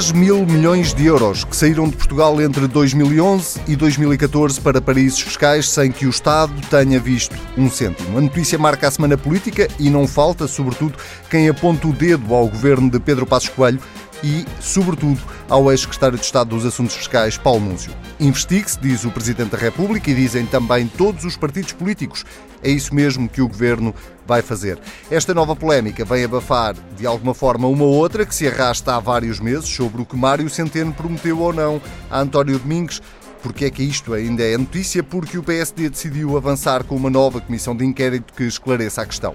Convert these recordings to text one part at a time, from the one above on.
10 mil milhões de euros que saíram de Portugal entre 2011 e 2014 para paraísos fiscais sem que o Estado tenha visto um cêntimo. A notícia marca a semana política e não falta, sobretudo, quem aponta o dedo ao governo de Pedro Passos Coelho e, sobretudo, ao ex-secretário de Estado dos Assuntos Fiscais, Paulo Núncio. Investigue-se, diz o Presidente da República e dizem também todos os partidos políticos. É isso mesmo que o Governo vai fazer. Esta nova polémica vem abafar, de alguma forma, uma outra que se arrasta há vários meses sobre o que Mário Centeno prometeu ou não a António Domingos porque é que isto ainda é notícia? Porque o PSD decidiu avançar com uma nova comissão de inquérito que esclareça a questão.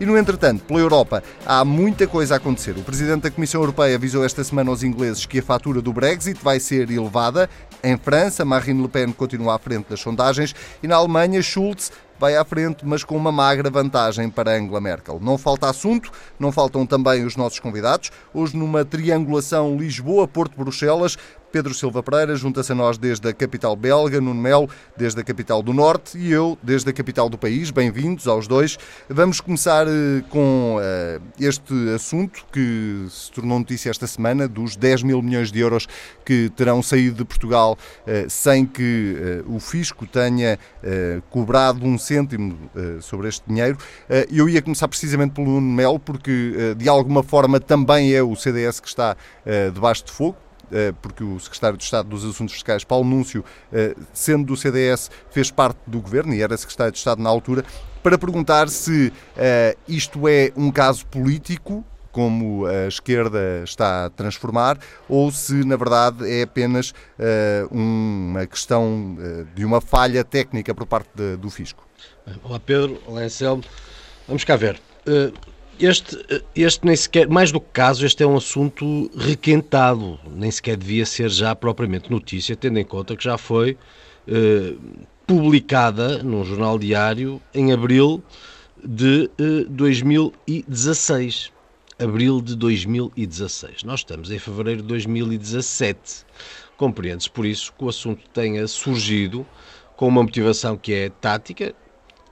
E, no entretanto, pela Europa há muita coisa a acontecer. O Presidente da Comissão Europeia avisou esta semana aos ingleses que a fatura do Brexit vai ser elevada. Em França, Marine Le Pen continua à frente das sondagens e na Alemanha, Schulz vai à frente, mas com uma magra vantagem para Angela Merkel. Não falta assunto, não faltam também os nossos convidados. Hoje, numa triangulação Lisboa-Porto-Bruxelas, Pedro Silva Pereira junta-se a nós desde a capital belga, Nuno Melo desde a capital do Norte e eu desde a capital do país. Bem-vindos aos dois. Vamos começar eh, com uh, este assunto que se tornou notícia esta semana, dos 10 mil milhões de euros que terão saído de Portugal uh, sem que uh, o fisco tenha cobrado um cêntimo sobre este dinheiro. eu ia começar precisamente pelo Nuno Melo, porque de alguma forma também é o CDS que está debaixo de fogo porque o secretário de Estado dos Assuntos Fiscais, Paulo Núncio, eh, sendo do CDS, fez parte do governo e era secretário de Estado na altura, para perguntar se eh, isto é um caso político como a esquerda está a transformar, ou se na verdade é apenas uma questão de uma falha técnica por parte do fisco. Olá Pedro, olá Anselmo. Vamos cá ver. Este, este nem sequer, mais do que caso, este é um assunto requentado, nem sequer devia ser já propriamente notícia, tendo em conta que já foi eh, publicada num jornal diário em abril de eh, 2016. Abril de 2016. Nós estamos em fevereiro de 2017. Compreende-se por isso que o assunto tenha surgido com uma motivação que é tática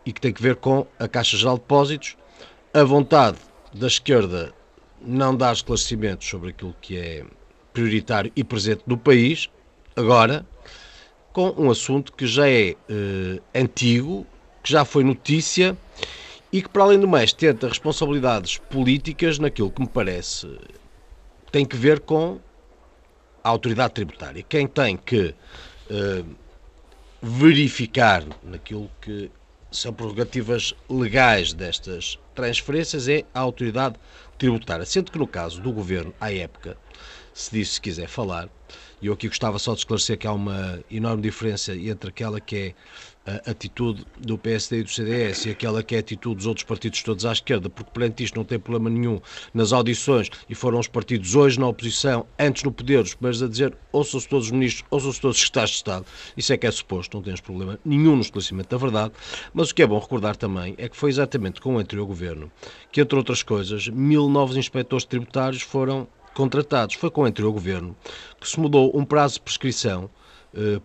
e que tem que ver com a Caixa Geral de Depósitos a vontade da esquerda não dar esclarecimentos sobre aquilo que é prioritário e presente no país, agora, com um assunto que já é eh, antigo, que já foi notícia e que, para além do mais, tenta responsabilidades políticas naquilo que me parece tem que ver com a autoridade tributária. Quem tem que eh, verificar naquilo que são prerrogativas legais destas transferências é a autoridade tributária. Sendo que no caso do governo, à época, se disse se quiser falar, e eu aqui gostava só de esclarecer que há uma enorme diferença entre aquela que é a atitude do PSD e do CDS e aquela que é a atitude dos outros partidos todos à esquerda, porque perante isto não tem problema nenhum nas audições e foram os partidos hoje na oposição, antes no poder, os primeiros a dizer ouçam-se todos os ministros, ouçam-se todos os secretários de Estado. Isso é que é suposto, não temos problema nenhum no esclarecimento da verdade, mas o que é bom recordar também é que foi exatamente com o anterior governo que, entre outras coisas, mil novos inspectores tributários foram contratados. Foi com o anterior governo que se mudou um prazo de prescrição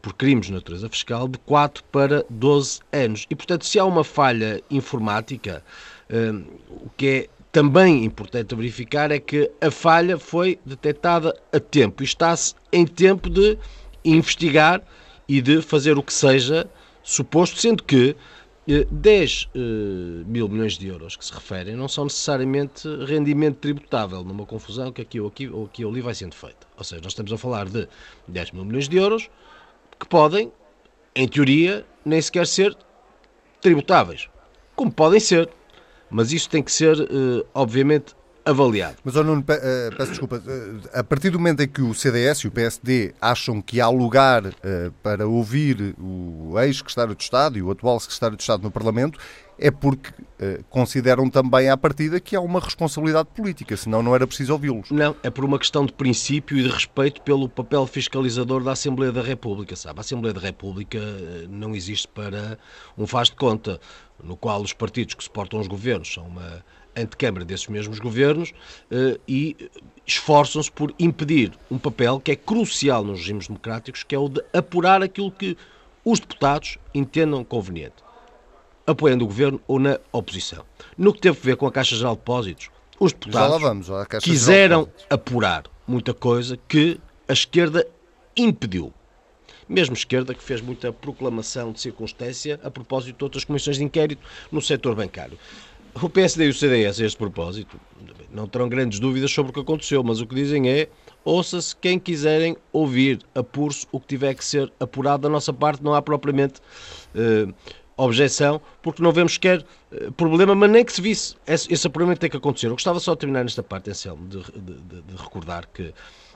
por crimes de natureza fiscal de 4 para 12 anos. E, portanto, se há uma falha informática, eh, o que é também importante verificar é que a falha foi detectada a tempo e está-se em tempo de investigar e de fazer o que seja suposto, sendo que 10 uh, eh, mil milhões de euros que se referem não são necessariamente rendimento tributável, numa confusão que aqui ou aqui ou aqui ou ali vai sendo feita. Ou seja, nós estamos a falar de 10 mil milhões de euros que podem, em teoria, nem sequer ser tributáveis. Como podem ser. Mas isso tem que ser, uh, obviamente, avaliado. Mas, oh, Nuno, uh, peço desculpa, uh, a partir do momento em que o CDS e o PSD acham que há lugar para ouvir o ex-secretário de Estado e o atual secretário de Estado no Parlamento, é porque uh, consideram também à partida que há uma responsabilidade política, senão não era preciso ouvi-los. Não, é por uma questão de princípio e de respeito pelo papel fiscalizador da Assembleia da República, sabe? A Assembleia da República eh, não existe para um faz de conta, no qual os partidos que suportam os governos são uma antecâmara desses mesmos governos uh, e esforçam-se por impedir um papel que é crucial nos regimes democráticos, que é o de apurar aquilo que os deputados entendam conveniente apoiando o governo ou na oposição. No que teve a ver com a Caixa Geral de Depósitos, os deputados vamos, quiseram apurar muita coisa que a esquerda impediu. Mesmo esquerda que fez muita proclamação de circunstância a propósito de outras comissões de inquérito no setor bancário. O PSD e o CDS, a este propósito, não terão grandes dúvidas sobre o que aconteceu, mas o que dizem é ouça-se quem quiserem ouvir, apure-se o que tiver que ser apurado da nossa parte, não há propriamente uh, objeção, porque não vemos sequer uh, problema, mas nem que se visse. Esse, esse tem que acontecer. Eu gostava só de terminar nesta parte, Anselmo, de, de, de, recordar que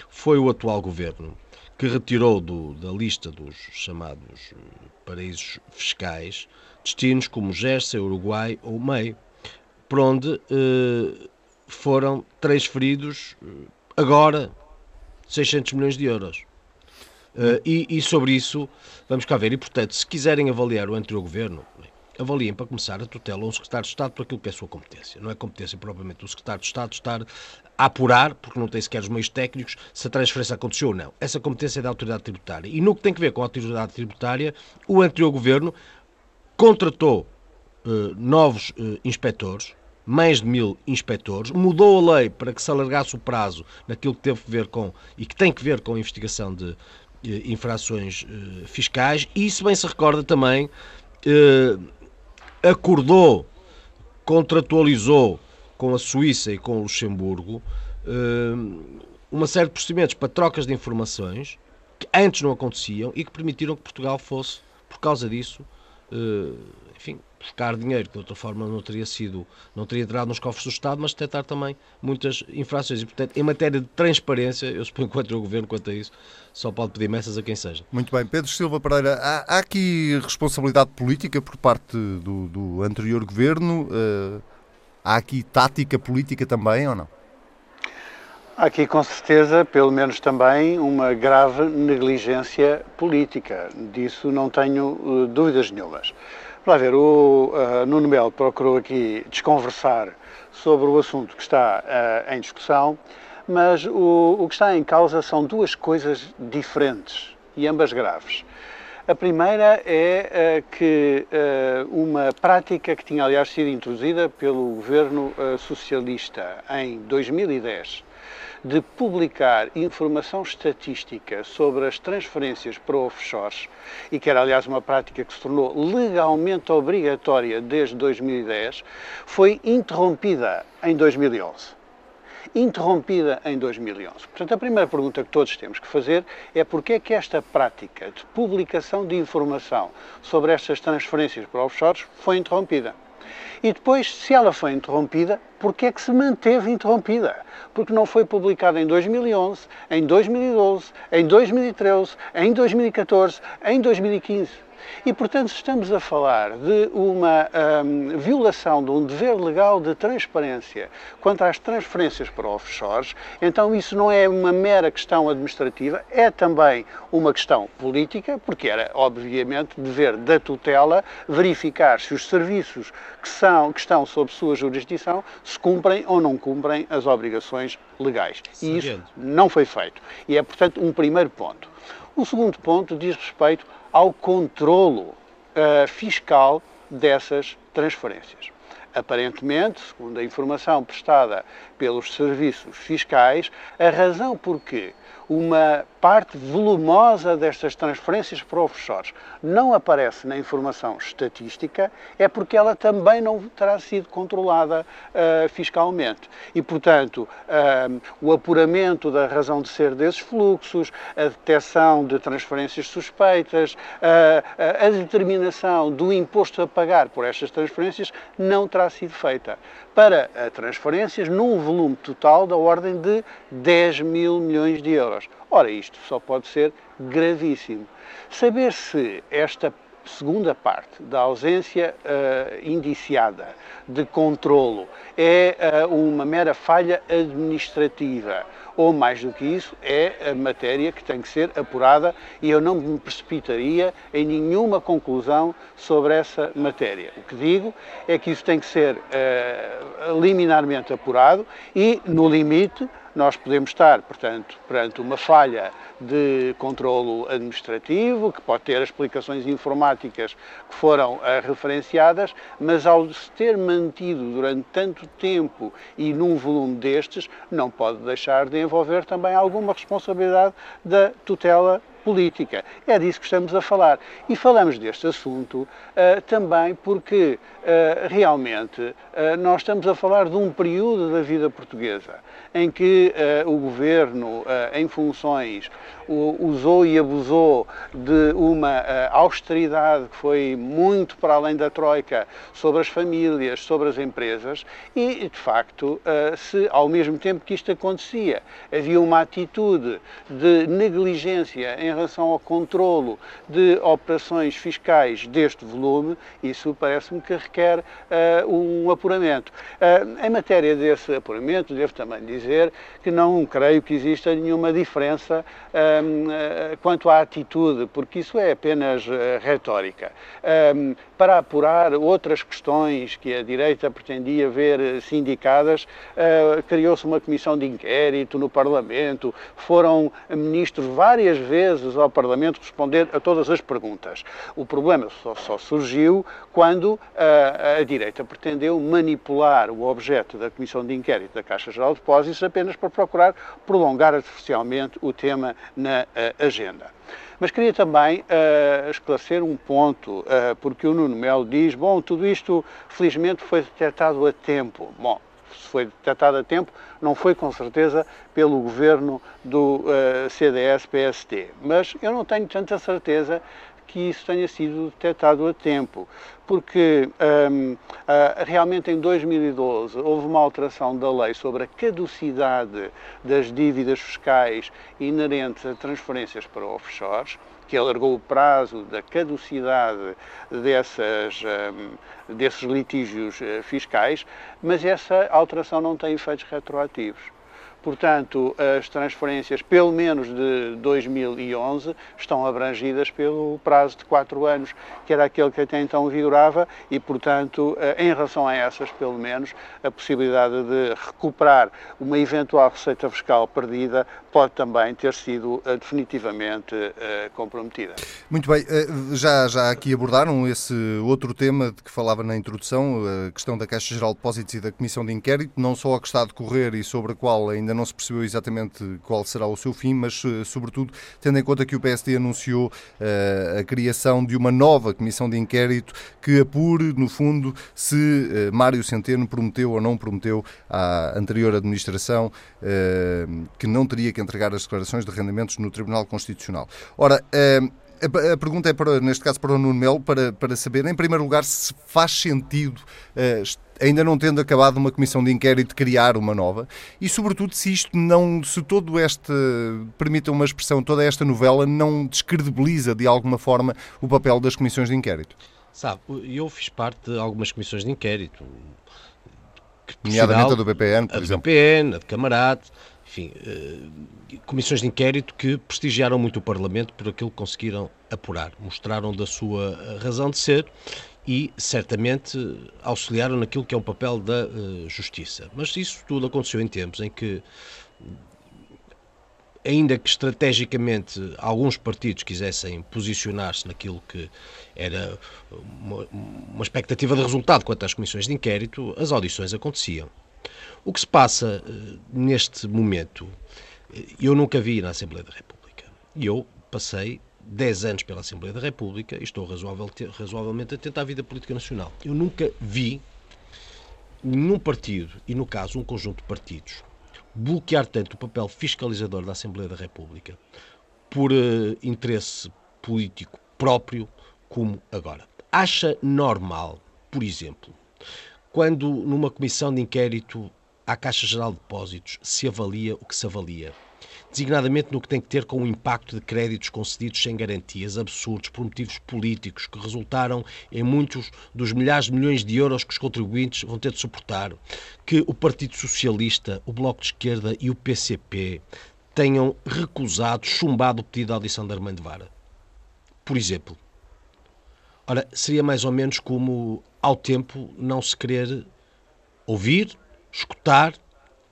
foi o atual governo que retirou do, da lista dos chamados eh, paraísos fiscais destinos como Gércia, Uruguai ou MEI, por onde eh, foram transferidos agora 600 milhões de euros. Uh, e, e, sobre isso, vamos cá ver. E, portanto, se quiserem avaliar o anterior governo, avaliem para começar a tutela um secretário de Estado por aquilo que é a sua competência. Não é competência propriamente do secretário de Estado estar a apurar, porque não tem sequer os meios técnicos, se a transferência aconteceu ou não. Essa competência é da autoridade tributária. E no que tem que ver com a autoridade tributária, o anterior governo contratou uh, novos uh, inspectores, mais de mil inspectores, mudou a lei para que se alargasse o prazo naquilo que teve que ver com e que tem que ver com a investigação de infrações eh, fiscais e, se bem se recorda também, eh, acordou, contratualizou com a Suíça e com o Luxemburgo eh, uma série de procedimentos para trocas de informações que antes não aconteciam e que permitiram que Portugal fosse, por causa disso, eh, enfim, buscar dinheiro que de outra forma não teria sido, não teria entrado nos cofres do Estado, mas detectar também muitas infrações. E, portanto, em matéria de transparência, eu suponho que o Governo, quanto a isso, só pode pedir messas a quem seja. Muito bem. Pedro Silva Pereira, há, há aqui responsabilidade política por parte do, do anterior Governo? Uh, há aqui tática política também ou não? Há aqui, com certeza, pelo menos também, uma grave negligência política. Disso não tenho uh, dúvidas nenhumas. Para ver, o uh, Nuno Melo procurou aqui desconversar sobre o assunto que está uh, em discussão, mas o, o que está em causa são duas coisas diferentes e ambas graves. A primeira é uh, que uh, uma prática que tinha, aliás, sido introduzida pelo governo uh, socialista em 2010, de publicar informação estatística sobre as transferências para offshores, e que era, aliás, uma prática que se tornou legalmente obrigatória desde 2010, foi interrompida em 2011 interrompida em 2011. Portanto, a primeira pergunta que todos temos que fazer é porquê é que esta prática de publicação de informação sobre estas transferências para offshores foi interrompida. E depois, se ela foi interrompida, porquê é que se manteve interrompida? Porque não foi publicada em 2011, em 2012, em 2013, em 2014, em 2015. E, portanto, estamos a falar de uma um, violação de um dever legal de transparência quanto às transferências para offshores, então isso não é uma mera questão administrativa, é também uma questão política, porque era, obviamente, dever da tutela verificar se os serviços que, são, que estão sob sua jurisdição se cumprem ou não cumprem as obrigações legais. E isso não foi feito. E é, portanto, um primeiro ponto. O segundo ponto diz respeito ao controlo uh, fiscal dessas transferências. Aparentemente, segundo a informação prestada pelos serviços fiscais, a razão por que uma parte volumosa destas transferências para offshores não aparece na informação estatística, é porque ela também não terá sido controlada uh, fiscalmente. E, portanto, uh, o apuramento da razão de ser desses fluxos, a detecção de transferências suspeitas, uh, a determinação do imposto a pagar por estas transferências não terá sido feita. Para transferências num volume total da ordem de 10 mil milhões de euros. Ora, isto só pode ser gravíssimo. Saber se esta segunda parte da ausência uh, indiciada de controlo é uh, uma mera falha administrativa ou mais do que isso é a matéria que tem que ser apurada e eu não me precipitaria em nenhuma conclusão sobre essa matéria. O que digo é que isso tem que ser uh, liminarmente apurado e, no limite, nós podemos estar, portanto, perante uma falha de controlo administrativo, que pode ter explicações informáticas que foram uh, referenciadas, mas ao se ter mantido durante tanto tempo e num volume destes, não pode deixar de envolver também alguma responsabilidade da tutela política. É disso que estamos a falar. E falamos deste assunto uh, também porque uh, realmente uh, nós estamos a falar de um período da vida portuguesa em que o governo, em funções, usou e abusou de uma austeridade que foi muito para além da Troika sobre as famílias, sobre as empresas e, de facto, se ao mesmo tempo que isto acontecia havia uma atitude de negligência em relação ao controlo de operações fiscais deste volume, isso parece-me que requer uh, um apuramento. Uh, em matéria desse apuramento, devo também dizer que não creio que exista nenhuma diferença uh, quanto à atitude, porque isso é apenas retórica. Para apurar outras questões que a direita pretendia ver sindicadas, criou-se uma comissão de inquérito no Parlamento, foram ministros várias vezes ao Parlamento responder a todas as perguntas. O problema só, só surgiu quando a, a, direita pretendeu manipular o objeto da Comissão de Inquérito da Caixa Geral de Depósitos apenas para procurar prolongar artificialmente o tema na agenda. Mas queria também uh, esclarecer um ponto, uh, porque o Nuno Melo diz, bom, tudo isto felizmente foi detectado a tempo. Bom, se foi detectado a tempo, não foi com certeza pelo governo do uh, eh, CDS-PST. Mas eu não tenho tanta certeza que isso tenha sido detectado a tempo, porque um, uh, realmente em 2012 houve uma alteração da lei sobre a caducidade das dívidas fiscais inerentes a transferências para offshores que alargou o prazo da caducidade dessas, um, desses litígios uh, fiscais, mas essa alteração não tem efeitos retroativos. Portanto, as transferências, pelo menos de 2011, estão abrangidas pelo prazo de quatro anos, que era aquele que até então vigorava, e, portanto, eh, em relação a essas, pelo menos, a possibilidade de recuperar uma eventual receita fiscal perdida pode também ter sido eh, definitivamente eh, comprometida. Muito bem, já, já aqui abordaram esse outro tema de que falava na introdução, a questão da Caixa Geral de Depósitos e da Comissão de Inquérito, não só a que está a decorrer e sobre a qual ainda não se percebeu exatamente qual será o seu fim, mas, eh, sobretudo, tendo em conta que o PSD anunciou uh, a criação de uma nova comissão de inquérito que apure, no fundo, se uh, Mário Centeno prometeu ou não prometeu à anterior administração que não teria que entregar as declarações de rendimentos no Tribunal Constitucional. Ora, a, pergunta é, para, neste caso, para o Nuno Melo, para, para saber, em primeiro lugar, se faz sentido, uh, ainda não tendo acabado uma comissão de inquérito, criar uma nova e, sobretudo, se isto não, se todo este, permita uma expressão, toda esta novela não descredibiliza de alguma forma o papel das comissões de inquérito. Sabe, eu fiz parte de algumas comissões de inquérito. Nomeadamente a do BPN, por a exemplo. A do BPN, a de Camarate, enfim, uh, comissões de inquérito que prestigiaram muito o Parlamento por aquilo que conseguiram apurar, mostraram da sua eh, razão de ser e certamente auxiliaram naquilo que é o papel da uh, justiça. Mas isso tudo aconteceu em tempos em que ainda que estrategicamente alguns partidos quisessem posicionar-se naquilo que era uma, uma, expectativa de resultado quanto às comissões de inquérito, as audições aconteciam. O que se passa uh, neste momento, eh, eu nunca vi na Assembleia da República. E eu passei 10 anos pela Assembleia da República e estou razoavelmente atento à vida política nacional. Eu nunca vi nenhum partido, e no caso um conjunto de partidos, bloquear tanto o papel fiscalizador da Assembleia da República por uh, interesse político próprio como agora. Acha normal, por exemplo, quando numa comissão de inquérito à Caixa Geral de Depósitos se avalia o que se avalia, designadamente no que tem que ter com o impacto de créditos concedidos sem garantias, absurdos, por motivos políticos, que resultaram em muitos dos milhares de milhões de euros que os contribuintes vão ter de suportar, que o Partido Socialista, o Bloco de Esquerda e o PCP tenham recusado, chumbado o pedido de audição da Armando Vara. Por exemplo. Ora, seria mais ou menos como ao tempo não se querer ouvir, escutar,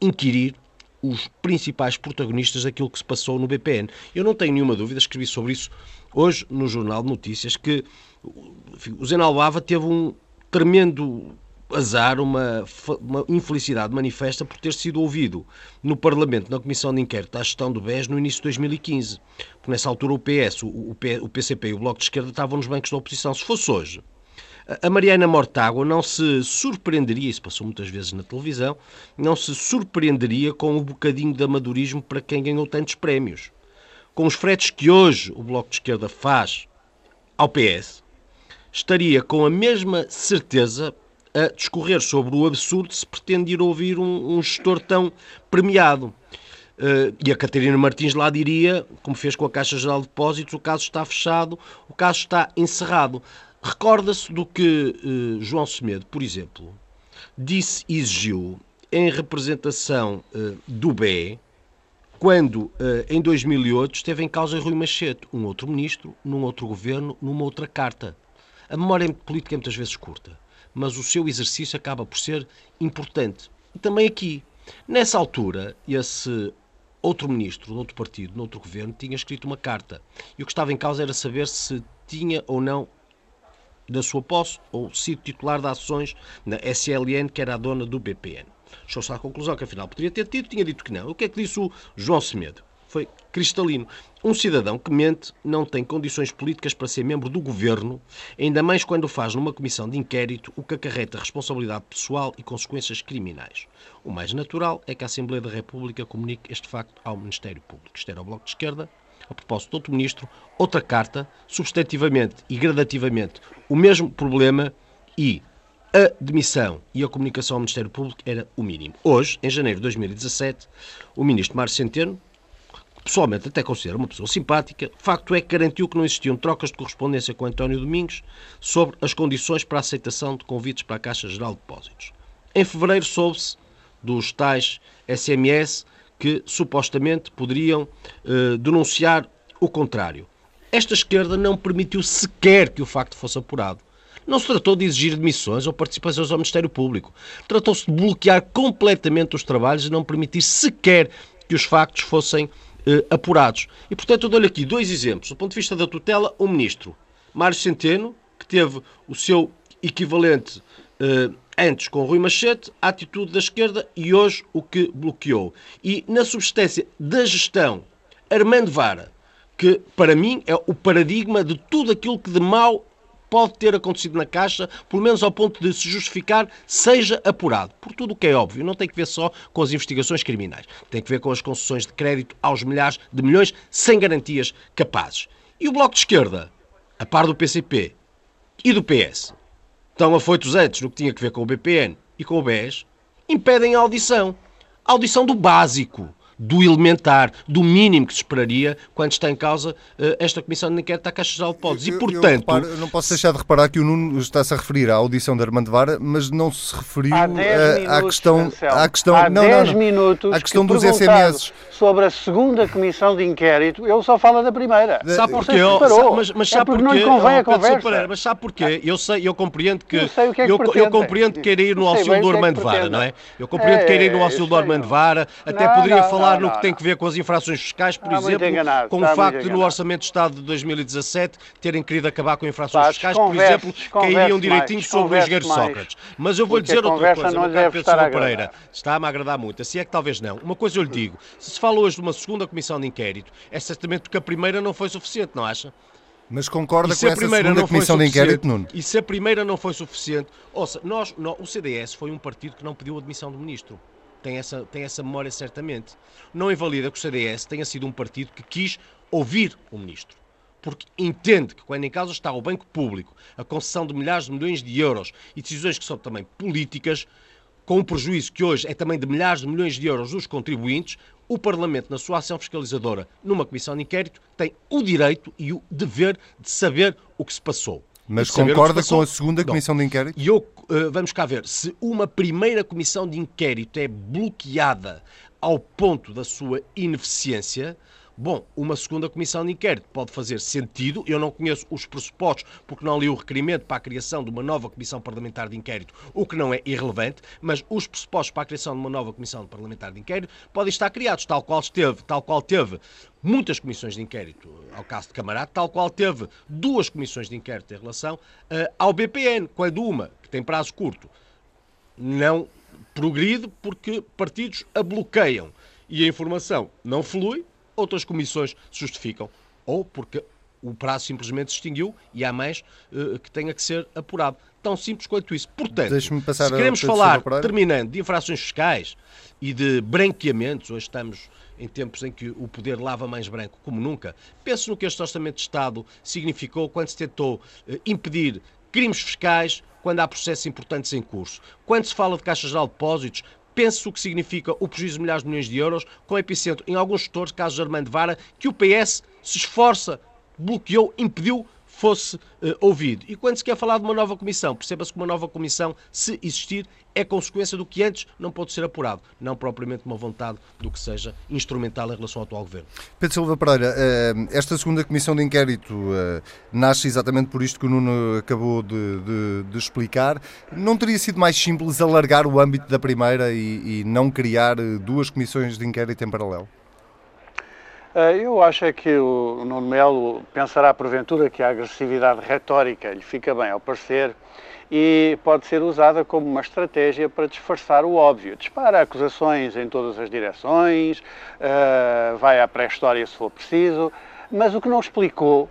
inquirir os principais protagonistas daquilo que se passou no BPN. Eu não tenho nenhuma dúvida, escrevi sobre isso hoje no Jornal de Notícias, que o Zé Albava teve um tremendo azar, uma, uma, infelicidade manifesta por ter sido ouvido no Parlamento, na Comissão de Inquérito à Gestão do BES, no início de 2015. Porque nessa altura o PS, o, o PCP e o Bloco de Esquerda estavam nos bancos da oposição. Se fosse hoje, a Mariana Mortágua não se surpreenderia, isso passou muitas vezes na televisão, não se surpreenderia com um bocadinho de amadorismo para quem ganhou tantos prémios. Com os fretes que hoje o Bloco de Esquerda faz ao PS, estaria com a mesma certeza a discorrer sobre o absurdo se pretende ir ouvir um, um gestor tão premiado. Uh, e a Catarina Martins lá diria, como fez com a Caixa Geral de Depósitos, o caso está fechado, o caso está encerrado. Recorda-se do que uh, João Semedo, por exemplo, disse e exigiu em representação uh, do BE, quando em 2008 esteve em causa Rui Machete, um outro ministro, num outro governo, numa outra carta. A memória política é muitas vezes curta mas o seu exercício acaba por ser importante. E também aqui. Nessa altura, esse outro ministro de outro partido, de outro governo, tinha escrito uma carta. E o que estava em causa era saber se tinha ou não da sua posse ou sido titular de ações na SLN, que era a dona do BPN. Chegou-se à conclusão que afinal poderia ter tido, tinha dito que não. O que é que disse o João Semedo? Foi cristalino. Um cidadão que mente não tem condições políticas para ser membro do governo, ainda mais quando faz numa comissão de inquérito, o que acarreta responsabilidade pessoal e consequências criminais. O mais natural é que a Assembleia da República comunique este facto ao Ministério Público. Isto era o Bloco de Esquerda. A propósito de outro ministro, outra carta, substantivamente e gradativamente o mesmo problema e a demissão e a comunicação ao Ministério Público era o mínimo. Hoje, em janeiro de 2017, o ministro Mário Centeno, pessoalmente até considero uma pessoa simpática, facto é que garantiu que não existiam trocas de correspondência com António Domingos sobre as condições para a aceitação de convites para a Caixa Geral de Depósitos. Em fevereiro soube-se dos tais SMS que supostamente poderiam eh, denunciar o contrário. Esta esquerda não permitiu sequer que o facto fosse apurado. Não se tratou de exigir demissões ou participações ao Ministério Público. Tratou-se de bloquear completamente os trabalhos e não permitir sequer que os factos fossem eh, apurados. E, portanto, eu dou-lhe aqui dois exemplos. Do ponto de vista da tutela, o ministro Mário Centeno, que teve o seu equivalente eh, antes com Rui Machete, a atitude da esquerda e hoje o que bloqueou. E na substância da gestão, Armando Vara, que para mim é o paradigma de tudo aquilo que de mal pode ter acontecido na Caixa, pelo menos ao ponto de se justificar, seja apurado. Por tudo o que é óbvio, não tem que ver só com as investigações criminais. Tem que ver com as concessões de crédito aos milhares de milhões sem garantias capazes. E o Bloco de Esquerda, a par do PCP e do PS, tão afoitos antes no que tinha que ver com o BPN e com o BES, impedem a audição. A audição do básico do elementar, do mínimo que se esperaria quando está em causa uh, esta Comissão de Inquérito à Caixa de Depósitos. E, portanto... Eu, reparo, não posso deixar de reparar que o Nuno está-se a referir à audição de Armando Vara, mas não se referiu à, à questão... À questão há não, 10 não, não. minutos à questão dos SMS. sobre a segunda Comissão de Inquérito, ele só fala da primeira. Sabe porquê? Mas, mas sabe é porque porquê? não lhe convém a conversa. Pereira, mas sabe porquê? Eu, sei, eu compreendo que... Eu, sei o que é que eu, eu compreendo que queira ir no auxílio do Armando Vara, não é? Eu compreendo que queira ir no auxílio do Armando Vara, até poderia falar no que tem que ver com as infrações fiscais, por exemplo, enganado, com o facto de no Orçamento de Estado de 2017 terem querido acabar com infrações fiscais, por exemplo, cairiam direitinho mais, sobre o engenheiro mais. Sócrates. Mas eu vou lhe dizer outra coisa, meu caro Pedro Silva Pereira, está-me a agradar muito, assim é que talvez não. Uma coisa eu lhe digo, se se fala hoje de uma segunda comissão de inquérito, é certamente porque a primeira não foi suficiente, não acha? Mas concorda com essa segunda comissão de inquérito, Nuno? E se a primeira não foi suficiente, ouça, nós, nós, o CDS foi um partido que não pediu admissão do ministro tem essa, tem essa memória certamente. Não invalida que o CDS tenha sido um partido que quis ouvir o ministro. Porque entende que quando em causa está o banco público, a concessão de milhares de milhões de euros e decisões que são também políticas, com um prejuízo que hoje é também de milhares de milhões de euros dos contribuintes, o Parlamento, na sua ação fiscalizadora numa comissão de inquérito, tem o direito e o dever de saber o que se passou. Mas concorda com a segunda comissão de inquérito? E eu, uh, vamos cá ver, se uma primeira comissão de inquérito é bloqueada ao ponto da sua ineficiência, Bom, uma segunda comissão de inquérito pode fazer sentido. Eu não conheço os pressupostos porque não li o requerimento para a criação de uma nova comissão parlamentar de inquérito, o que não é irrelevante, mas os pressupostos para a criação de uma nova comissão parlamentar de inquérito podem estar criados, tal qual esteve, tal qual teve muitas comissões de inquérito ao caso de Camarada, tal qual teve duas comissões de inquérito em relação uh, ao BPN, quando uma, que tem prazo curto, não progride porque partidos a bloqueiam e a informação não flui, outras comissões se justificam. Ou porque o prazo simplesmente se extinguiu e há mais uh, que tenha que ser apurado. Tão simples quanto isso. Portanto, se queremos falar, terminando, de infrações fiscais e de branqueamentos, hoje estamos em tempos em que o poder lava mais branco como nunca, penso no que este Orçamento de Estado significou quando se tentou uh, impedir crimes fiscais quando há processos importantes em curso. Quando se fala de caixas de depósitos, Penso o que significa o prejuízo de milhares de milhões de euros, com epicentro em alguns setores, caso Armando Vara, que o PS se esforça, bloqueou, impediu fosse uh, ouvido. E quando se quer falar de uma nova comissão, perceba-se que uma nova comissão, se existir, é consequência do que antes não pode ser apurado, não propriamente uma vontade do que seja instrumental em relação ao atual governo. Pedro Silva Pereira, eh, esta segunda comissão de inquérito eh, nasce exatamente por isto que o Nuno acabou de, de, de explicar. Não teria sido mais simples alargar o âmbito da primeira e, e não criar duas comissões de inquérito em paralelo? Eh, eu acho é que o Nuno Melo pensará porventura que a agressividade retórica lhe fica bem ao parecer e pode ser usada como uma estratégia para disfarçar o óbvio. Dispara acusações em todas as direções, eh, vai à pré-história se for preciso, mas o que não explicou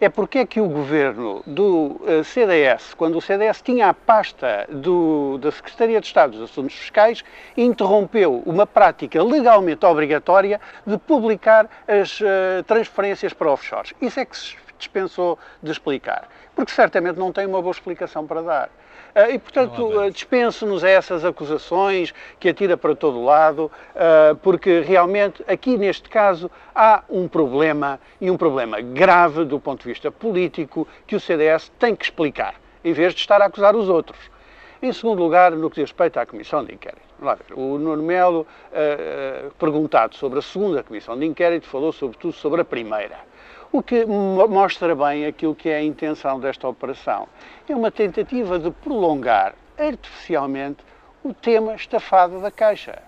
é porque é que o governo do eh, CDS, quando o CDS tinha a pasta do, da Secretaria de Estado dos Assuntos Fiscais, interrompeu uma prática legalmente obrigatória de publicar as uh, transferências para offshores. Isso é que se dispensou de explicar, porque certamente não tem uma boa explicação para dar. Uh, e, portanto, uh, dispense-nos essas acusações que atira para todo lado, uh, porque realmente aqui neste caso há um problema e um problema grave do ponto de vista político que o CDS tem que explicar, em vez de estar a acusar os outros. Em segundo lugar, no que diz respeito à Comissão de Inquérito. O Nuno Melo, perguntado sobre a segunda Comissão de Inquérito, falou sobretudo sobre a primeira. O que mostra bem aquilo que é a intenção desta operação. É uma tentativa de prolongar artificialmente o tema estafado da Caixa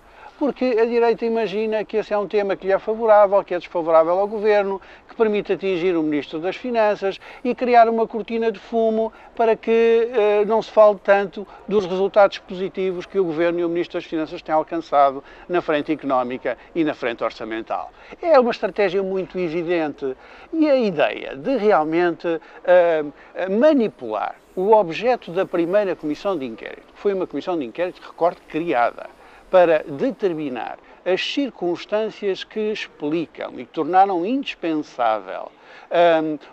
porque a direita imagina que esse é um tema que lhe é favorável, que é desfavorável ao governo, que permite atingir o Ministro das Finanças e criar uma cortina de fumo para que eh, não se fale tanto dos resultados positivos que o governo e o Ministro das Finanças têm alcançado na frente económica e na frente orçamental. É uma estratégia muito evidente e a ideia de realmente eh, manipular o objeto da primeira comissão de inquérito, foi uma comissão de inquérito, recorde, criada para determinar as circunstâncias que explicam e tornaram indispensável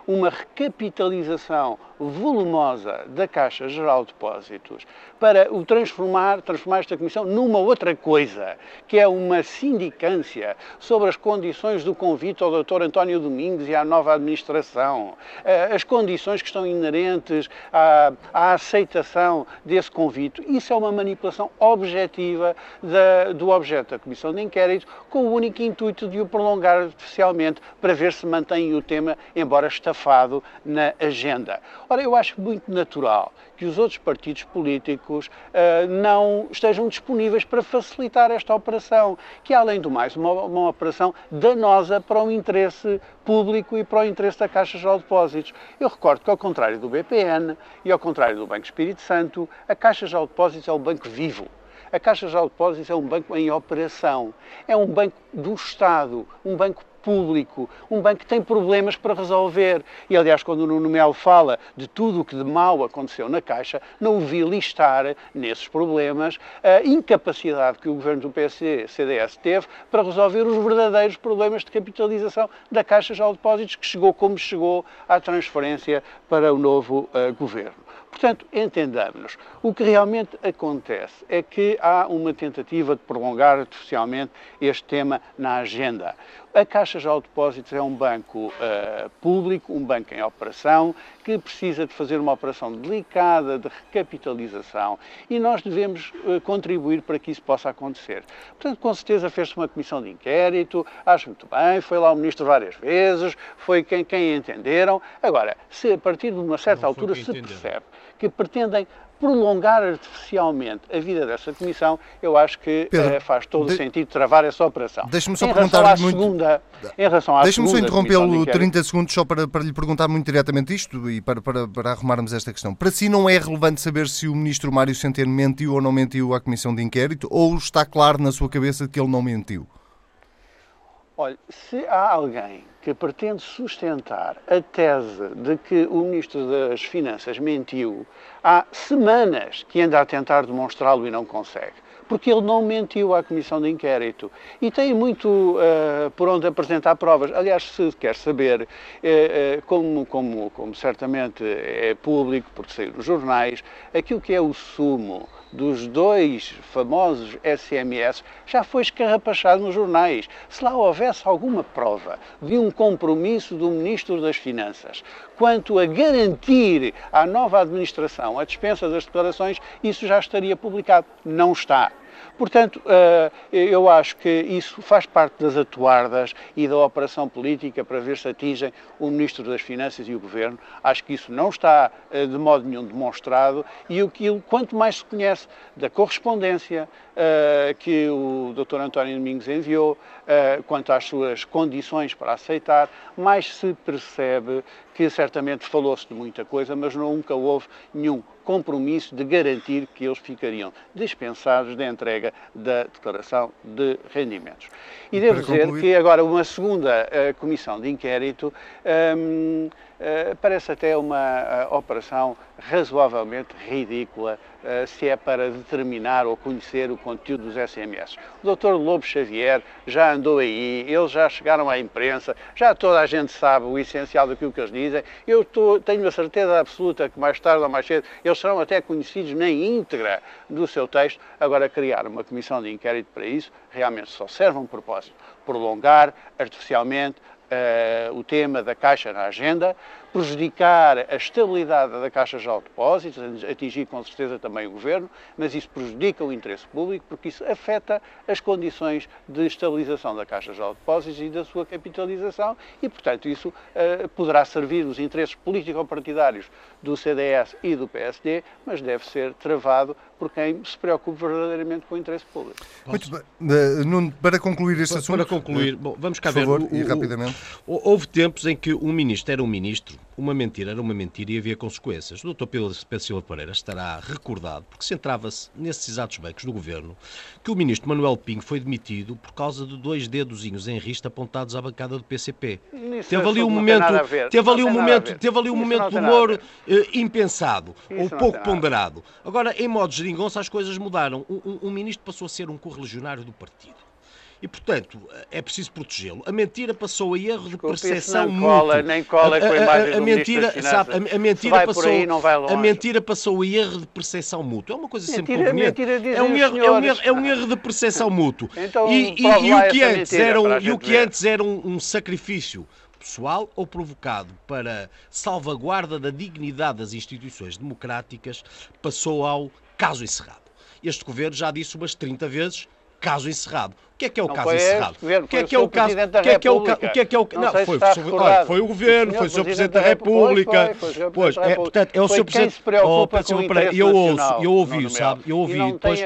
uma recapitalização volumosa da Caixa Geral de Depósitos para o transformar, transformar esta Comissão numa outra coisa, que é uma sindicância sobre as condições do convite ao Dr. António Domingos e à nova administração, eh, as condições que estão inerentes à, à aceitação desse convite. Isso é uma manipulação objetiva da, do objeto da Comissão de Inquérito, com o único intuito de o prolongar artificialmente para ver se mantém o tema, embora estafado, na agenda. Ora, eu acho muito natural que os outros partidos políticos uh, não estejam disponíveis para facilitar esta operação, que é, além do mais, uma, uma operação danosa para o interesse público e para o interesse da Caixa Geral de Depósitos. Eu recordo que, ao contrário do BPN e ao contrário do Banco Espírito Santo, a Caixa Geral de Depósitos é um banco vivo. A Caixa Geral de Depósitos é um banco em operação, é um banco do Estado, um banco público, um banco que tem problemas para resolver. E, aliás, quando o Nuno Melo fala de tudo o que de mal aconteceu na Caixa, não o vi listar nesses problemas a incapacidade que o governo do PSD, CDS teve para resolver os verdadeiros problemas de capitalização da Caixa de Depósitos, que chegou como chegou à transferência para o novo uh, governo. Portanto, entendamos-nos. O que realmente acontece é que há uma tentativa de prolongar artificialmente este tema na agenda. A Caixa de Depósitos é um banco uh, público, um banco em operação, que precisa de fazer uma operação delicada de recapitalização e nós devemos uh, contribuir para que isso possa acontecer. Portanto, com certeza fez-se uma comissão de inquérito, acho muito bem, foi lá o Ministro várias vezes, foi quem, quem entenderam. Agora, se a partir de uma certa altura se percebe que pretendem prolongar artificialmente a vida dessa comissão, eu acho que Pedro, eh, faz todo o de... sentido travar essa operação. Deixe-me só perguntar muito... segunda, em relação à Deixe-me só interrompê-lo 30 segundos só para, para lhe perguntar muito diretamente isto e para, para, para arrumarmos esta questão. Para si não é relevante saber se o ministro Mário Centeno mentiu ou não mentiu à comissão de inquérito ou está claro na sua cabeça que ele não mentiu? Olha, se há alguém que pretende sustentar a tese de que o Ministro das Finanças mentiu, há semanas que anda a tentar demonstrá-lo e não consegue. Porque ele não mentiu à Comissão de Inquérito. E tem muito uh, por onde apresentar provas. Aliás, se quer saber, uh, uh, como, como, como certamente é público, porque saiu nos jornais, aquilo que é o sumo dos dois famosos SMS já foi escarrapachado nos jornais. Se lá houvesse alguma prova de um compromisso do Ministro das Finanças quanto a garantir à nova administração a dispensa das declarações, isso já estaria publicado. Não está. Portanto, eh, eu acho que isso faz parte das atuardas e da operação política para ver se atingem o Ministro das Finanças e o Governo. Acho que isso não está eh, de modo nenhum demonstrado e o que quanto mais se conhece da correspondência uh, que o Dr. António Domingos enviou, quanto às suas condições para aceitar, mais se percebe que certamente falou-se de muita coisa, mas nunca houve nenhum compromisso de garantir que eles ficariam dispensados da entrega da declaração de rendimentos. E devo dizer concluir... que agora uma segunda uh, comissão de inquérito um, uh, parece até uma uh, operação razoavelmente ridícula se é para determinar ou conhecer o conteúdo dos SMS. O Dr. Lobo Xavier já andou aí, eles já chegaram à imprensa, já toda a gente sabe o essencial daquilo que eles dizem. Eu tô, tenho a certeza absoluta que mais tarde ou mais cedo eles serão até conhecidos na íntegra do seu texto. Agora, criar uma comissão de inquérito para isso realmente só serve um propósito: prolongar artificialmente uh, o tema da Caixa na agenda, prejudicar a estabilidade da Caixa de Depósitos, atingir com certeza também o Governo, mas isso prejudica o interesse público porque isso afeta as condições de estabilização da Caixa de Depósitos e da sua capitalização e, portanto, isso uh, poderá servir os interesses político-partidários do CDS e do PSD, mas deve ser travado por quem se preocupe verdadeiramente com o interesse público. Muito bem. Uh, Nuno, para concluir este assunto... Para concluir, bom, vamos cá por ver... Favor, o, e rapidamente. O, houve tempos em que um ministro era um ministro, uma mentira era uma mentira e havia consequências. O Dr. Pedro, Silva Pereira estará recordado, porque centrava-se nesses exatos bancos do governo, que o ministro Manuel Pinho foi demitido por causa de dois dedozinhos em rista apontados à bancada do PCP. Isso teve ali um momento, teve ali um momento, teve ali um momento de humor eh, impensado, Isso ou pouco ponderado. Agora, em modo de geringonça, as coisas mudaram. Um, um, um ministro passou a ser um correligionário do partido. E, portanto, é preciso protegê-lo. A mentira passou a erro de percepção não cola, Nem cola com a, imagem a, a, a mentira, sabe, a, a mentira passou, aí, a mentira passou a erro de percepção mútua. É uma coisa mentira, sempre conveniente. É um erro, é um erro, é um erro de percepção mútua. Então, e, e, e, o que antes era um, e o que antes era um, um sacrifício pessoal ou provocado para salvaguarda da dignidade das instituições democráticas passou ao caso encerrado. Este governo já disse umas 30 vezes caso encerrado. O que é que é o não caso encerrado? Governo, o que é que é o caso? O que é que é o caso? O que é que é o Não, foi, olha, foi o governo, foi o Sr. Presidente da República. Pois, é, portanto, é o Sr. Presidente. Oh, Pedro Silva Pereira, eu ouço, eu ouvi, sabe? Eu ouvi. Depois,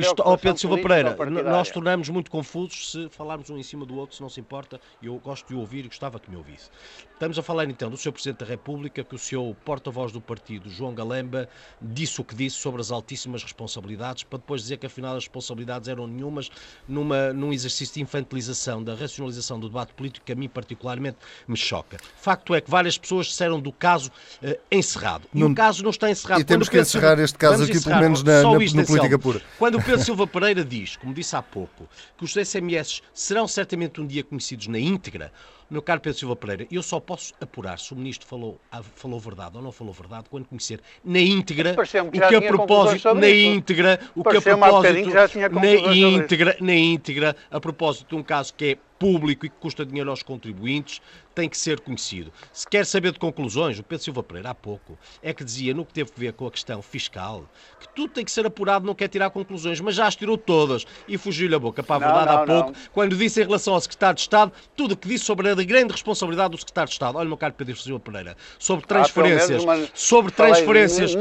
isto, oh, Pedro Silva Pereira, nós tornamos muito confusos se falarmos um em cima do outro, se não se importa. Eu gosto de ouvir e gostava que me ouvisse. Estamos a falar então do Sr. Presidente da República, que o seu porta-voz do partido, João Galamba, disse o que disse sobre as altíssimas responsabilidades, para depois dizer que afinal as responsabilidades eram nenhumas, numa, num exercício de infantilização, da racionalização do debate político, que a mim particularmente me choca. Facto é que várias pessoas disseram do caso uh, encerrado. E não, o caso não está encerrado. E temos que encerrar Silva, este caso aqui, pelo menos na, na, na política pura. Quando o Pedro Silva Pereira diz, como disse há pouco, que os SMS serão certamente um dia conhecidos na íntegra, Meu caro Pedro Silva Pereira, eu só posso apurar se o ministro falou, falou verdade ou não falou verdade quando conhecer na íntegra o que, que a propósito, na íntegra, o que a propósito, na íntegra, na íntegra, a propósito de um caso que é público e que custa dinheiro aos contribuintes, tem que ser conhecido. Se quer saber de conclusões, o Pedro Silva Pereira há pouco é que dizia no que teve a ver com a questão fiscal que tudo tem que ser apurado, não quer tirar conclusões, mas já as tirou todas e fugiu-lhe a boca para a verdade não, não, há pouco, não. quando disse em relação ao secretário de Estado tudo o que disse sobre a grande responsabilidade do secretário de Estado. Olha, meu caro Pedro Silva Pereira, sobre transferências, ah, sobre transferências,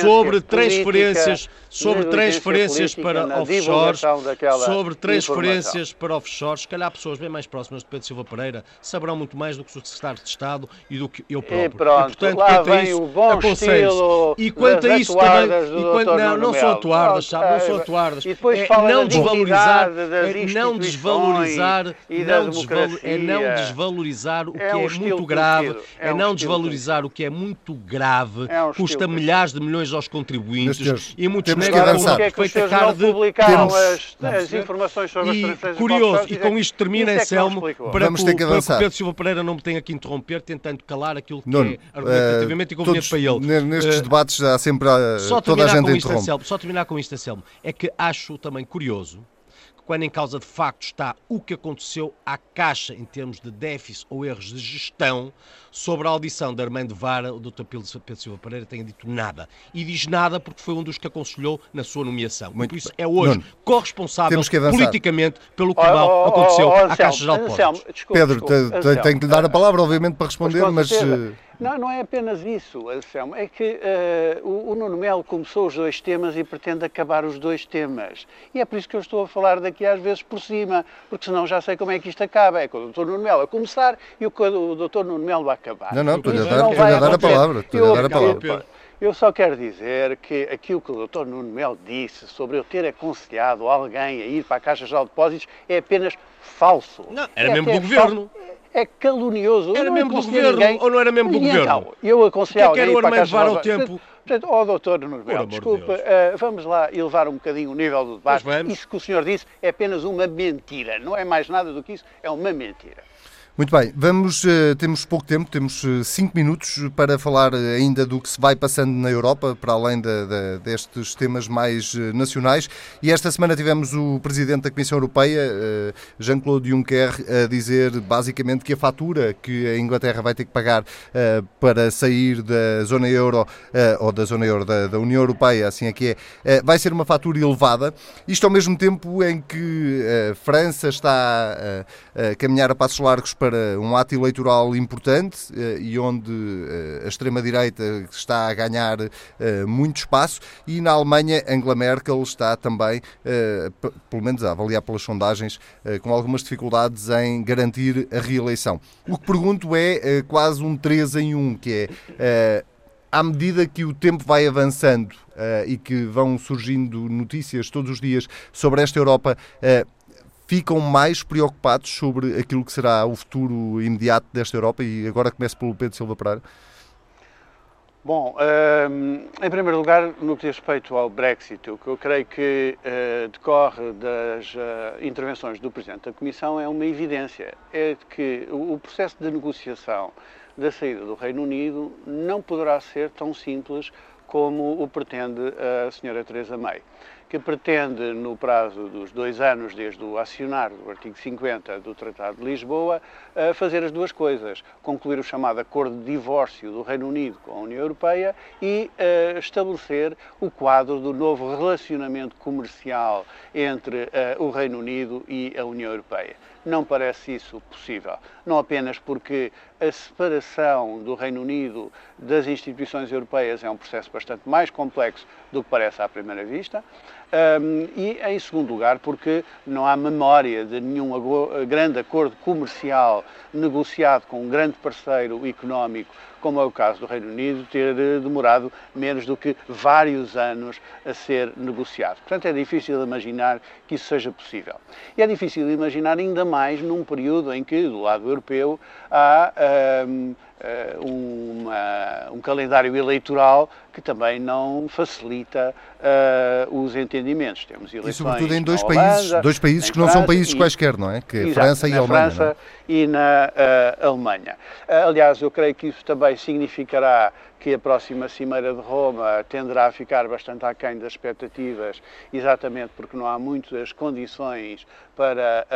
sobre transferências, sobre transferências para offshores, sobre transferências para offshores, se calhar pessoas bem mais próximas de Pedro Silva Pereira saberão muito mais do que o secretário de Estado e do que eu próprio. E pronto, e, portanto, lá vem isso, o bom estilo E quanto a isso também, e quanto, não, não são atuardas, sabe, não são atuardas. E depois é fala não desvalorizar, é não desvalorizar, e não é não desvalorizar o que é, um é muito grave, é, um não desvalorizar o que é muito grave, é um custa milhares de milhões aos contribuintes e muitos negam uma perfeita cara de publicaram as, as informações sobre as transferências curioso, e com isto termina, Anselmo, para, Vamos ter que avançar. para que o Pedro Silva Pereira não me tenha que interromper, tentando calar aquilo que Nuno, é argumentativamente uh, inconveniente para ele. Nestes uh, debates há sempre uh, toda a gente interrompe. Anselmo, só terminar com isto, Anselmo, é que acho também curioso quando em causa de facto está o que aconteceu à Caixa em termos de déficit ou erros de gestão, sobre a audição de Armando Vara, o Dr. Pedro Silva Pereira tenha dito nada. E diz nada porque foi um dos que aconselhou na sua nomeação. Muito Por isso é hoje Nuno, corresponsável politicamente pelo que oh, oh, aconteceu oh, oh, à Caixa de Depósitos. Pedro, tenho que lhe dar a palavra, obviamente, para responder, mas... Não, não é apenas isso, Anselmo. É que uh, o, o Nuno Melo começou os dois temas e pretende acabar os dois temas. E é por isso que eu estou a falar daqui às vezes por cima, porque senão já sei como é que isto acaba. É com o Dr. Nuno Melo a começar e o, o Dr. Nuno Melo a acabar. Não, não, estou-lhe a dar, a dar a palavra. Estou a dar a palavra. Eu só quero dizer que aquilo que o Dr. Nuno Melo disse sobre eu ter aconselhado alguém a ir para a Caixa Geral de Depósitos é apenas falso. Não, era é mesmo do governo. Falso é calunioso. Era mesmo do governo ninguém. ou não era mesmo do governo? Então, eu aconselho que é que era o levar ao tempo? Portanto, ó oh, doutor Nuno Melo, desculpa, de uh, vamos lá elevar um bocadinho o nível do debate. Isso que o senhor disse é apenas uma mentira, não é mais nada do que isso, é uma mentira. Muito bem, vamos, uh, temos pouco tempo, temos uh, cinco minutos para falar uh, ainda do que se vai passando na Europa, para além de, de, destes temas mais nacionais. E esta semana tivemos o Presidente da Comissão Europeia, Jean-Claude Juncker, a dizer basicamente que a fatura que a Inglaterra vai ter que pagar para sair da zona euro, ou da zona euro, da, da, União Europeia, assim é que é, vai ser uma fatura elevada. Isto ao mesmo tempo em que a França está a caminhar a passos largos para para um ato eleitoral importante eh, e onde eh, a extrema-direita está a ganhar eh, muito espaço e na Alemanha Angela Merkel está também, pelo menos a avaliar pelas sondagens, com algumas dificuldades em garantir a reeleição. O que pergunto é quase um 3 em 1, que é à medida que o tempo vai avançando uh, e que vão surgindo notícias todos os dias sobre esta Europa, uh, ficam mais preocupados sobre aquilo que será o futuro imediato desta Europa? E agora começo pelo Pedro Silva Pereira. Bom, ehm, em primeiro lugar, no que diz respeito ao Brexit, o que eu creio que uh, decorre das uh, intervenções do Presidente da Comissão é uma evidência, é que o, processo de negociação da saída do Reino Unido não poderá ser tão simples como o pretende a Sra. Teresa May que pretende, no prazo dos dois anos desde o acionar do artigo 50 do Tratado de Lisboa, eh, fazer as duas coisas: concluir o chamado acordo de divórcio do Reino Unido com a União Europeia e uh, estabelecer o quadro do novo relacionamento comercial entre uh, o Reino Unido e a União Europeia. Não parece isso possível. Não apenas porque a separação do Reino Unido das instituições europeias é um processo bastante mais complexo do que parece à primeira vista, e em segundo lugar porque não há memória de nenhum grande acordo comercial negociado com um grande parceiro económico como é o caso do Reino Unido, ter demorado menos do que vários anos a ser negociado. Portanto, é difícil imaginar que isso seja possível. E é difícil imaginar ainda mais num período em que, do lado europeu, há. Um, eh, uma, um calendário eleitoral que também não facilita uh, os entendimentos. Temos eleições e sobretudo em dois Holanda, países, dois países que não França, são países e, quaisquer, não é? Que é exato, França e na Alemanha. França é? e na uh, Alemanha. Uh, aliás, eu creio que isso também significará que a próxima Cimeira de Roma tenderá a ficar bastante aquém das expectativas, exatamente porque não há muitas condições para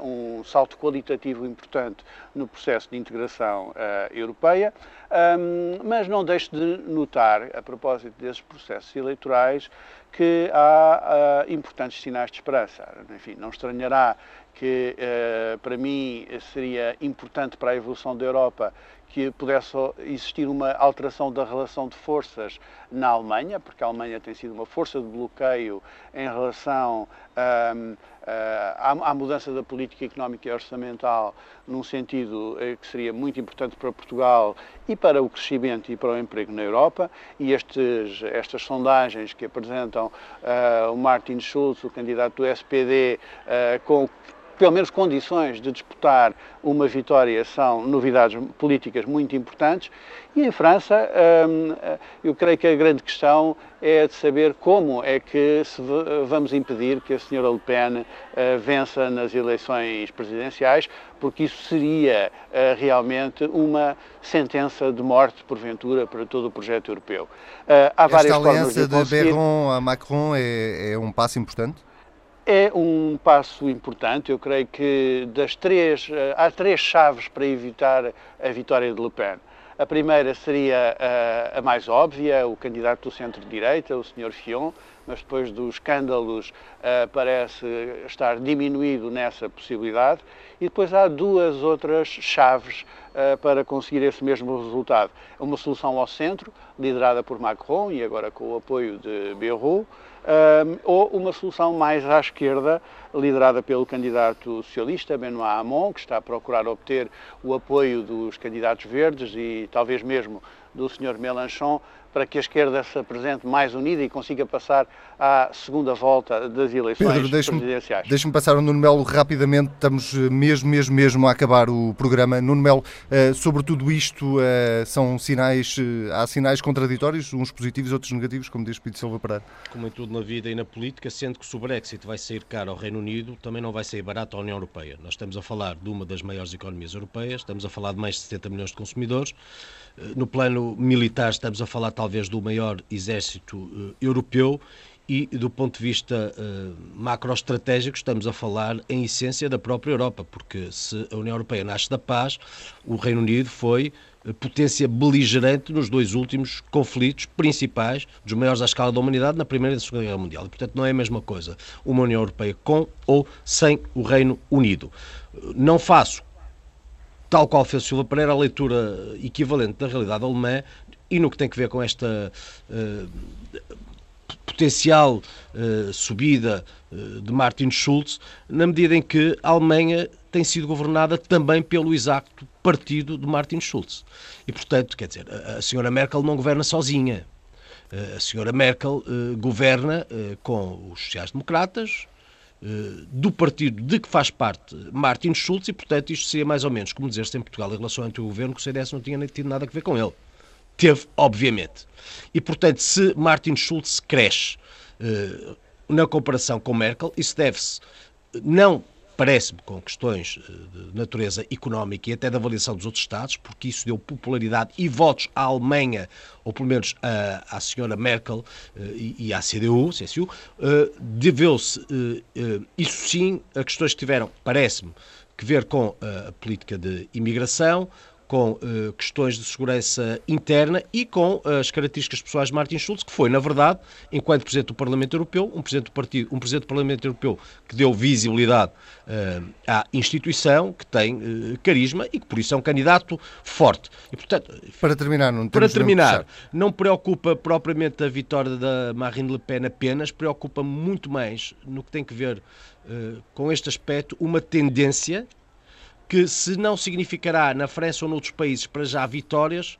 uh, um salto qualitativo importante no processo de integração uh, europeia. Um, mas não deixo de notar, a propósito desses processos eleitorais, que há uh, importantes sinais de esperança. Enfim, não estranhará que, para mim, seria importante para a evolução da Europa que pudesse existir uma alteração da relação de forças na Alemanha, porque a Alemanha tem sido uma força de bloqueio em relação um, à, à, mudança da política económica e orçamental, num sentido eh, que seria muito importante para Portugal e para o crescimento e para o emprego na Europa. E estes, estas sondagens que apresentam o Martin Schulz, o candidato do SPD, com pelo menos condições de disputar uma vitória são novidades políticas muito importantes. E em França, hum, eu creio que a grande questão é de saber como é que vamos impedir que a senhora Le Pen eh, vença nas eleições presidenciais, porque isso seria eh, realmente uma sentença de morte, porventura, para todo o projeto europeu. Eh, há Esta aliança de, de Berron a Macron é, é um passo importante? É um passo importante. Eu creio que das três eh, há três chaves para evitar a vitória de Le Pen. A primeira seria a, eh, a mais óbvia, o candidato do centro-direita, o Sr. Fion, mas depois dos escândalos uh, parece estar diminuído nessa possibilidade. E depois há duas outras chaves uh, para conseguir esse mesmo resultado. Uma solução ao centro, liderada por Macron e agora com o apoio de Bayrou, um, ou uma solução mais à esquerda, liderada pelo candidato socialista Benoît Hamon, que está a procurar obter o apoio dos candidatos verdes e talvez mesmo do Sr. Mélenchon para que a esquerda se apresente mais unida e consiga passar à segunda volta das eleições Pedro, presidenciais. Deixe-me passar ao Nuno Melo rapidamente, estamos eh, mesmo, mesmo, mesmo a acabar o programa. Nuno Melo, uh, sobre tudo isto, uh, são sinais, há sinais contraditórios, uns positivos, outros negativos, como diz Pedro Silva Pereira? Como em tudo na vida e na política, sendo que se o Brexit vai sair caro ao Reino Unido, também não vai sair barato à União Europeia. Nós estamos a falar de uma das maiores economias europeias, estamos a falar de mais de 70 milhões de consumidores, no plano militar, estamos a falar talvez do maior exército uh, europeu e, do ponto de vista uh, macroestratégico, estamos a falar, em essência, da própria Europa, porque se a União Europeia nasce da paz, o Reino Unido foi potência beligerante nos dois últimos conflitos principais, dos maiores à escala da humanidade, na Primeira e na Segunda Guerra Mundial. E, portanto, não é a mesma coisa uma União Europeia com ou sem o Reino Unido. Não faço tal qual fez Silva Pereira, a leitura equivalente da realidade alemã e no que tem a ver com esta uh, potencial uh, subida uh, de Martin Schulz, na medida em que a Alemanha tem sido governada também pelo exato partido de Martin Schulz. E, portanto, quer dizer, a, a senhora Merkel não governa sozinha. A senhora Merkel governa com os sociais-democratas, do partido de que faz parte Martin Schulz e, portanto, isto seria mais ou menos como dizer-se em Portugal em relação ao antigo governo que o CDS não tinha nem tido nada a ver com ele. Teve, obviamente. E, portanto, se Martin Schulz cresce uh, na comparação com Merkel, isso deve-se não parece-me, com questões eh, de natureza económica e até da avaliação dos outros Estados, porque isso deu popularidade e votos à Alemanha, ou pelo menos à, à senhora Merkel eh, e, à CDU, CSU, eh, deveu-se, isso sim, a questões que tiveram, parece-me, que ver com a política de imigração, com uh, questões de segurança interna e com uh, as características pessoais de Martin Schulz, que foi, na verdade, enquanto Presidente do Parlamento Europeu, um Presidente do, partido, um presidente do Parlamento Europeu que deu visibilidade uh, à instituição, que tem carisma e que, por isso, é um candidato forte. E, portanto, para terminar, não Para terminar, não preocupa propriamente a vitória da Marine Le Pen apenas, preocupa muito mais no que tem que ver com este aspecto uma tendência que se não significará na França ou noutros países para já vitórias,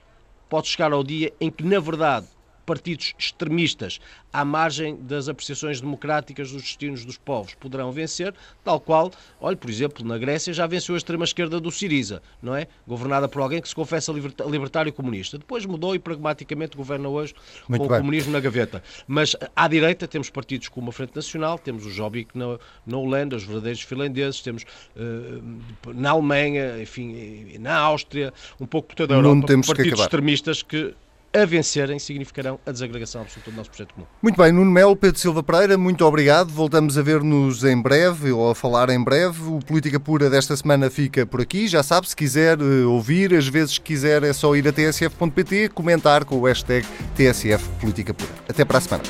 pode chegar ao dia em que, na verdade, partidos extremistas à margem das apreciações democráticas dos destinos dos povos poderão vencer, tal qual, olha, por exemplo, na Grécia já venceu a extrema-esquerda do Siriza, não é? Governada por alguém que se confessa libertário comunista. Depois mudou e pragmaticamente governa hoje Muito com bem. o comunismo na gaveta. Mas à direita temos partidos como a Frente Nacional, temos o Jobbik na, na Holanda, os verdadeiros finlandeses, temos uh, na Alemanha, enfim, na Áustria, um pouco por toda a Europa, partidos extremistas que a vencerem significarão a desagregação absoluta do nosso projeto comum. Muito bem, Nuno Melo, Pedro Silva Pereira, muito obrigado. Voltamos a ver-nos em breve, ou a falar em breve. O Política Pura desta semana fica por aqui. Já sabe, se quiser uh, ouvir, às vezes quiser é só ir a tsf.pt, comentar com o hashtag TSF Política Pura. Até para a semana.